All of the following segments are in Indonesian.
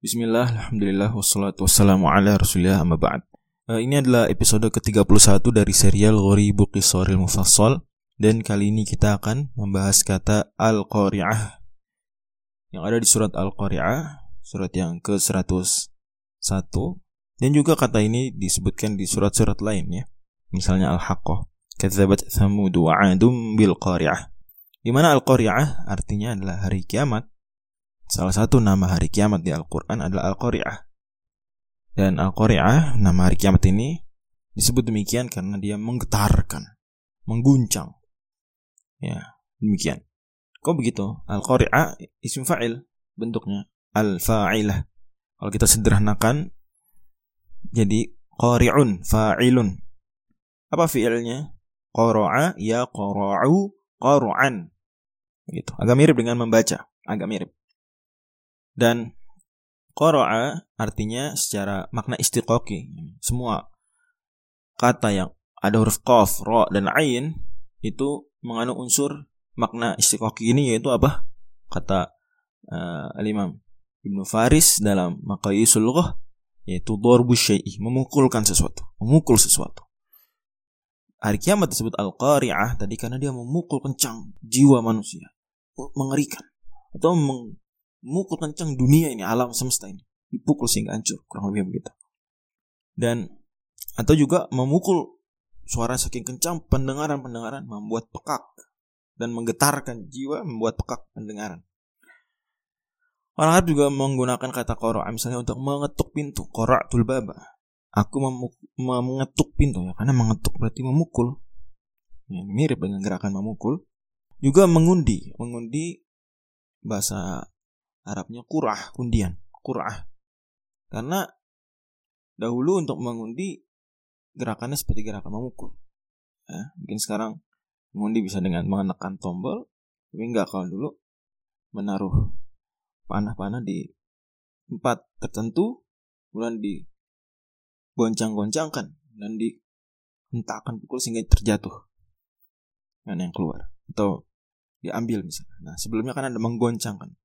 Bismillah, Alhamdulillah, wassalatu wassalamu ala rasulillah amma ba'd. Uh, Ini adalah episode ke-31 dari serial Ghoribu Qisaril Mufassal. Dan kali ini kita akan membahas kata Al-Qari'ah. Yang ada di surat Al-Qari'ah Surat yang ke-101 Dan juga kata ini disebutkan di surat-surat lain ya. Misalnya Al-Haqqah Kadzabat Thamud wa 'adum bil Qari'ah di mana Al-Qari'ah artinya adalah hari kiamat Salah satu nama hari kiamat di Al-Quran adalah Al-Qari'ah. Dan Al-Qari'ah, nama hari kiamat ini disebut demikian karena dia menggetarkan, mengguncang. Ya, demikian. Kok begitu? Al-Qari'ah isim fa'il bentuknya. Al-fa'ilah. Kalau kita sederhanakan jadi qari'un, fa'ilun. Apa fi'ilnya? Qara'a ya qara'u qara'an. Gitu. Agak mirip dengan membaca, agak mirip. Dan qara'a artinya secara makna istiqoqi. Semua kata yang ada huruf qaf, ra dan ain itu mengandung unsur makna istiqoqi ini yaitu apa? Kata uh, al-Imam Ibnu Faris dalam Maqayisul Lughah yaitu darbu syai'i, memukulkan sesuatu, memukul sesuatu. Hari kiamat disebut al-qari'ah tadi karena dia memukul kencang jiwa manusia, mengerikan atau meng mukul kencang dunia ini, alam semesta ini. Dipukul sehingga hancur, kurang lebih begitu. Dan atau juga memukul suara saking kencang pendengaran-pendengaran membuat pekak dan menggetarkan jiwa membuat pekak pendengaran. Orang Arab juga menggunakan kata qara' misalnya untuk mengetuk pintu, qara'tul baba. Aku mengetuk pintu ya, karena mengetuk berarti memukul. Ya, mirip dengan gerakan memukul. Juga mengundi, mengundi bahasa Arabnya kurah, undian, kurah. Karena dahulu untuk mengundi gerakannya seperti gerakan memukul. Ya, mungkin sekarang mengundi bisa dengan menekan tombol, tapi enggak kalau dulu menaruh panah-panah di tempat tertentu, kemudian digoncang-goncangkan dan dihentakkan pukul sehingga terjatuh dan yang keluar atau diambil misalnya. Nah sebelumnya kan ada menggoncangkan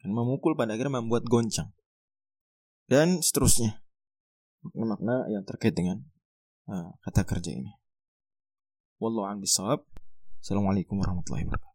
dan memukul pada akhirnya membuat goncang. Dan seterusnya. Makna-makna yang terkait dengan uh, kata kerja ini. Wallahu a'lam bishawab. Assalamualaikum warahmatullahi wabarakatuh.